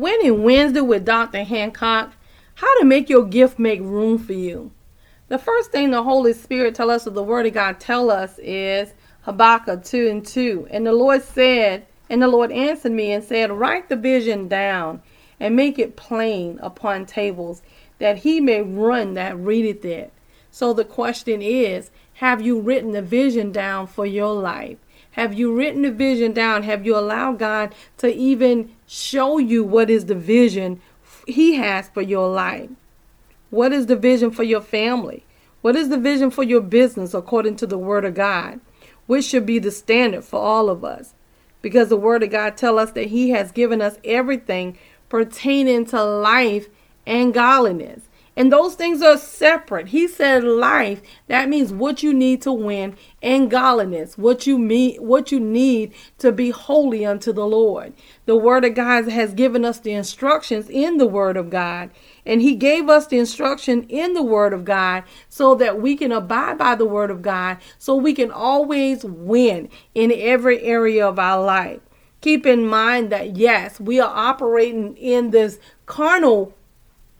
Winning Wednesday with Dr. Hancock How to make your gift make room for you. The first thing the Holy Spirit tell us, or the Word of God tell us, is Habakkuk 2 and 2. And the Lord said, and the Lord answered me and said, Write the vision down and make it plain upon tables, that he may run that readeth it. So the question is, have you written the vision down for your life? Have you written the vision down? Have you allowed God to even show you what is the vision He has for your life? What is the vision for your family? What is the vision for your business according to the Word of God? Which should be the standard for all of us. Because the Word of God tell us that He has given us everything pertaining to life and godliness. And those things are separate. He said life, that means what you need to win, and godliness, what you mean what you need to be holy unto the Lord. The word of God has given us the instructions in the word of God. And he gave us the instruction in the word of God so that we can abide by the word of God, so we can always win in every area of our life. Keep in mind that yes, we are operating in this carnal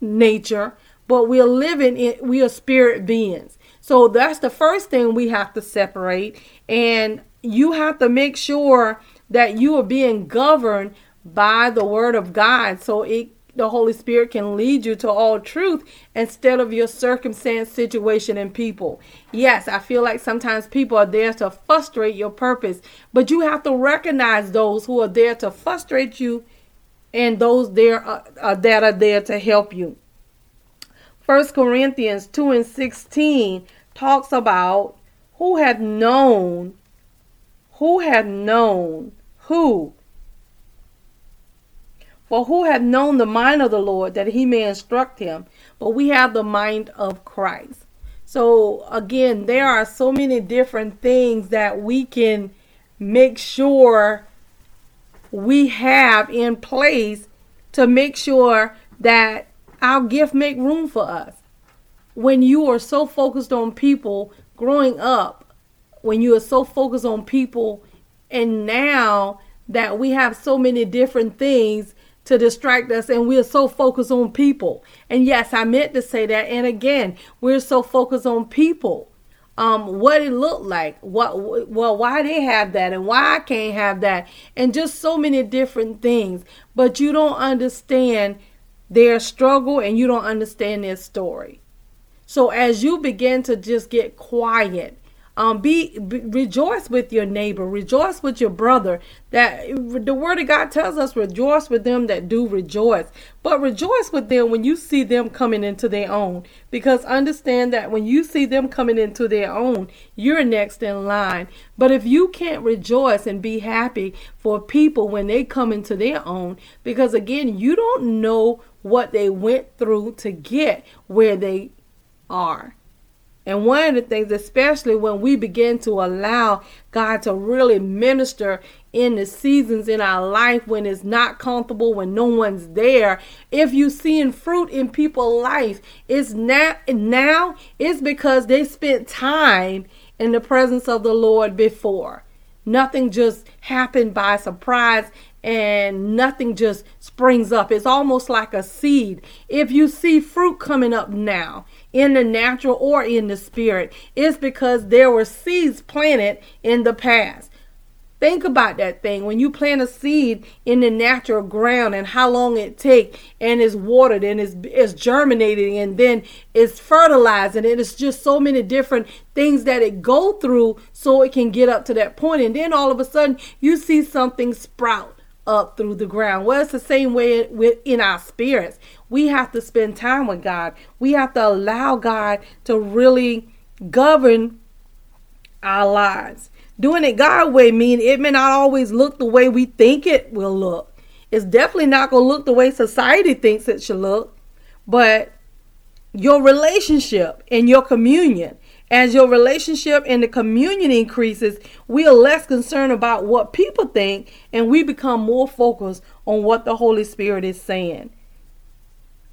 nature, but we're living in we are spirit beings. So that's the first thing we have to separate and you have to make sure that you are being governed by the word of God so it the Holy Spirit can lead you to all truth instead of your circumstance, situation, and people. Yes, I feel like sometimes people are there to frustrate your purpose, but you have to recognize those who are there to frustrate you and those there uh, uh, that are there to help you. First Corinthians 2 and 16 talks about who had known, who had known, who. For who had known the mind of the Lord that he may instruct him? But we have the mind of Christ. So again, there are so many different things that we can make sure we have in place to make sure that our gift make room for us. When you are so focused on people growing up, when you are so focused on people, and now that we have so many different things to distract us and we're so focused on people. And yes, I meant to say that. And again, we're so focused on people. Um, what it looked like, what well, why they have that and why I can't have that, and just so many different things. But you don't understand their struggle and you don't understand their story. So as you begin to just get quiet, um, be, be, rejoice with your neighbor, rejoice with your brother. That the word of God tells us, rejoice with them that do rejoice, but rejoice with them when you see them coming into their own. Because understand that when you see them coming into their own, you're next in line. But if you can't rejoice and be happy for people when they come into their own, because again, you don't know what they went through to get where they are. And one of the things, especially when we begin to allow God to really minister in the seasons in our life when it's not comfortable, when no one's there, if you're seeing fruit in people's life, it's not now it's because they spent time in the presence of the Lord before. Nothing just happened by surprise and nothing just springs up. It's almost like a seed. If you see fruit coming up now in the natural or in the spirit, it's because there were seeds planted in the past. Think about that thing. When you plant a seed in the natural ground and how long it takes and it's watered and it's, it's germinating and then it's fertilized and it is just so many different things that it go through so it can get up to that point and then all of a sudden you see something sprout up through the ground. Well, it's the same way in our spirits. We have to spend time with God. We have to allow God to really govern our lives. Doing it God way mean it may not always look the way we think it will look. It's definitely not going to look the way society thinks it should look. But your relationship and your communion as your relationship and the communion increases, we are less concerned about what people think and we become more focused on what the Holy Spirit is saying.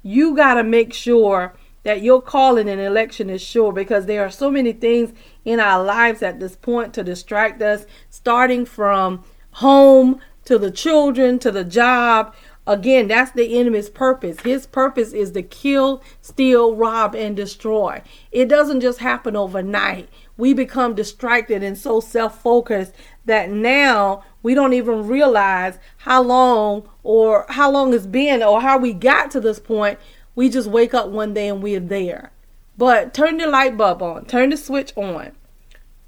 You got to make sure that your calling and election is sure because there are so many things in our lives at this point to distract us, starting from home to the children, to the job. Again, that's the enemy's purpose. His purpose is to kill, steal, rob, and destroy. It doesn't just happen overnight. We become distracted and so self focused that now we don't even realize how long or how long it's been or how we got to this point. We just wake up one day and we're there. But turn the light bulb on, turn the switch on,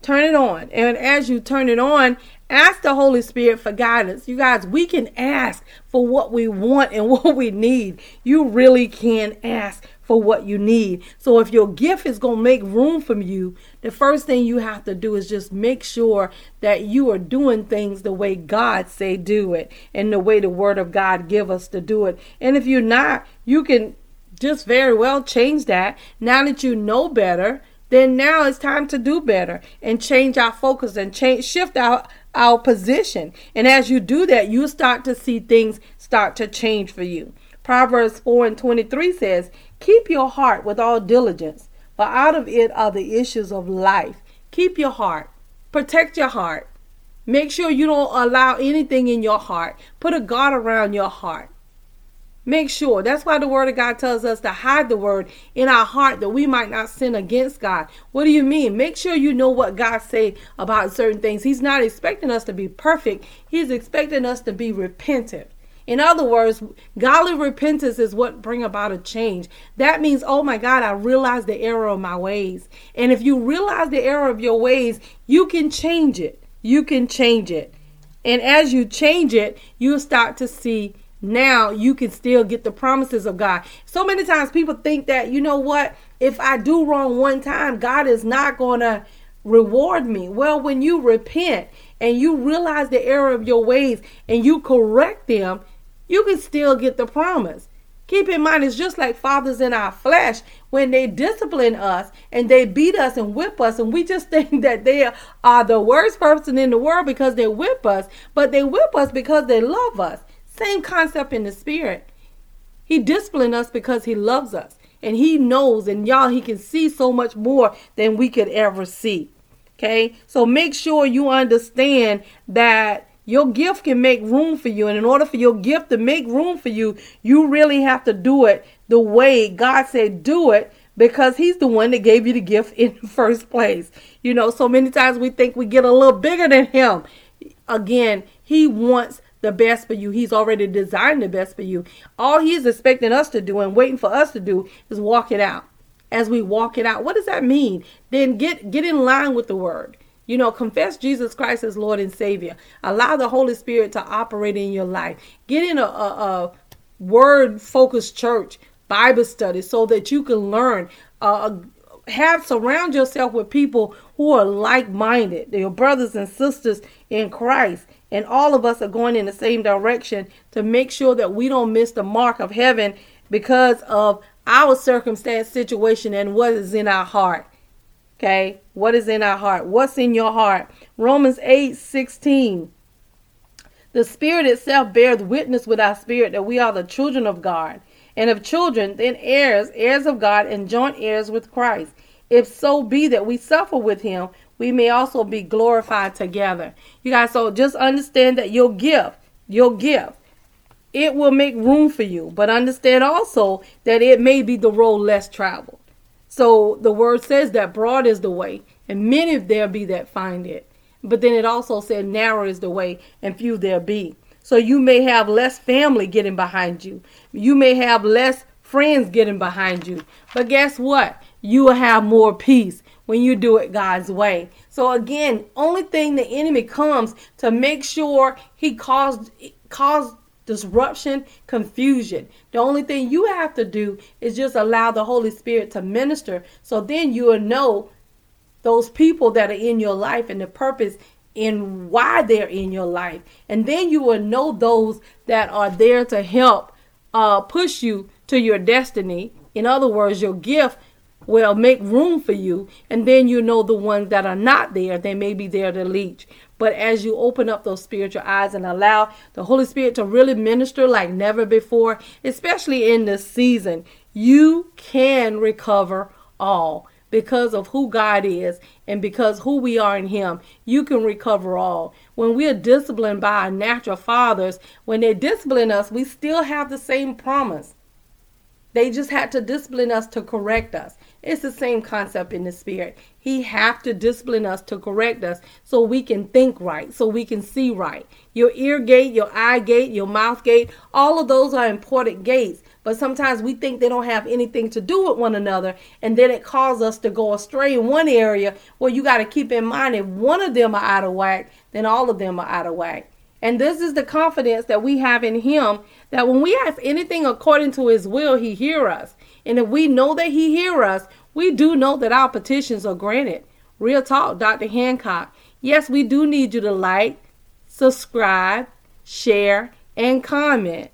turn it on. And as you turn it on, ask the Holy Spirit for guidance. You guys, we can ask for what we want and what we need. You really can ask for what you need. So if your gift is going to make room for you, the first thing you have to do is just make sure that you are doing things the way God say do it and the way the word of God give us to do it. And if you're not, you can just very well change that. Now that you know better, then now it's time to do better and change our focus and change shift our our position. And as you do that, you start to see things start to change for you. Proverbs 4 and 23 says, Keep your heart with all diligence, for out of it are the issues of life. Keep your heart. Protect your heart. Make sure you don't allow anything in your heart. Put a guard around your heart. Make sure. That's why the word of God tells us to hide the word in our heart that we might not sin against God. What do you mean? Make sure you know what God say about certain things. He's not expecting us to be perfect. He's expecting us to be repentant. In other words, godly repentance is what bring about a change. That means, oh my God, I realize the error of my ways. And if you realize the error of your ways, you can change it. You can change it. And as you change it, you'll start to see now you can still get the promises of God. So many times people think that, you know what, if I do wrong one time, God is not going to reward me. Well, when you repent and you realize the error of your ways and you correct them, you can still get the promise. Keep in mind, it's just like fathers in our flesh when they discipline us and they beat us and whip us, and we just think that they are the worst person in the world because they whip us, but they whip us because they love us. Same concept in the spirit. He disciplined us because he loves us and he knows, and y'all, he can see so much more than we could ever see. Okay, so make sure you understand that your gift can make room for you. And in order for your gift to make room for you, you really have to do it the way God said do it because He's the one that gave you the gift in the first place. You know, so many times we think we get a little bigger than Him. Again, He wants the best for you. He's already designed the best for you. All He's expecting us to do and waiting for us to do is walk it out. As we walk it out, what does that mean? Then get get in line with the word. You know, confess Jesus Christ as Lord and Savior. Allow the Holy Spirit to operate in your life. Get in a, a, a word focused church, Bible study, so that you can learn. Uh, have surround yourself with people who are like minded, your brothers and sisters in Christ. And all of us are going in the same direction to make sure that we don't miss the mark of heaven because of our circumstance, situation, and what is in our heart. Okay, what is in our heart? What's in your heart? Romans 8 16. The Spirit itself bears witness with our spirit that we are the children of God. And if children, then heirs, heirs of God, and joint heirs with Christ. If so be that we suffer with him, we may also be glorified together. You guys, so just understand that your gift, your gift, it will make room for you. But understand also that it may be the road less traveled. So the word says that broad is the way, and many there be that find it. But then it also said narrow is the way, and few there be. So you may have less family getting behind you. You may have less friends getting behind you. But guess what? You will have more peace when you do it God's way. So again, only thing the enemy comes to make sure he caused caused disruption, confusion. The only thing you have to do is just allow the Holy Spirit to minister. So then you will know those people that are in your life and the purpose in why they're in your life. And then you will know those that are there to help uh, push you to your destiny. In other words, your gift will make room for you. And then you know the ones that are not there, they may be there to leech. But as you open up those spiritual eyes and allow the Holy Spirit to really minister like never before, especially in this season, you can recover all. because of who God is and because who we are in Him, you can recover all. When we are disciplined by our natural fathers, when they discipline us, we still have the same promise. They just had to discipline us to correct us. It's the same concept in the spirit. He have to discipline us to correct us so we can think right, so we can see right. Your ear gate, your eye gate, your mouth gate, all of those are important gates. But sometimes we think they don't have anything to do with one another, and then it causes us to go astray in one area where you got to keep in mind if one of them are out of whack, then all of them are out of whack. And this is the confidence that we have in him that when we ask anything according to his will, he hear us. And if we know that he hear us, we do know that our petitions are granted. Real talk, Dr. Hancock. Yes, we do need you to like, subscribe, share, and comment.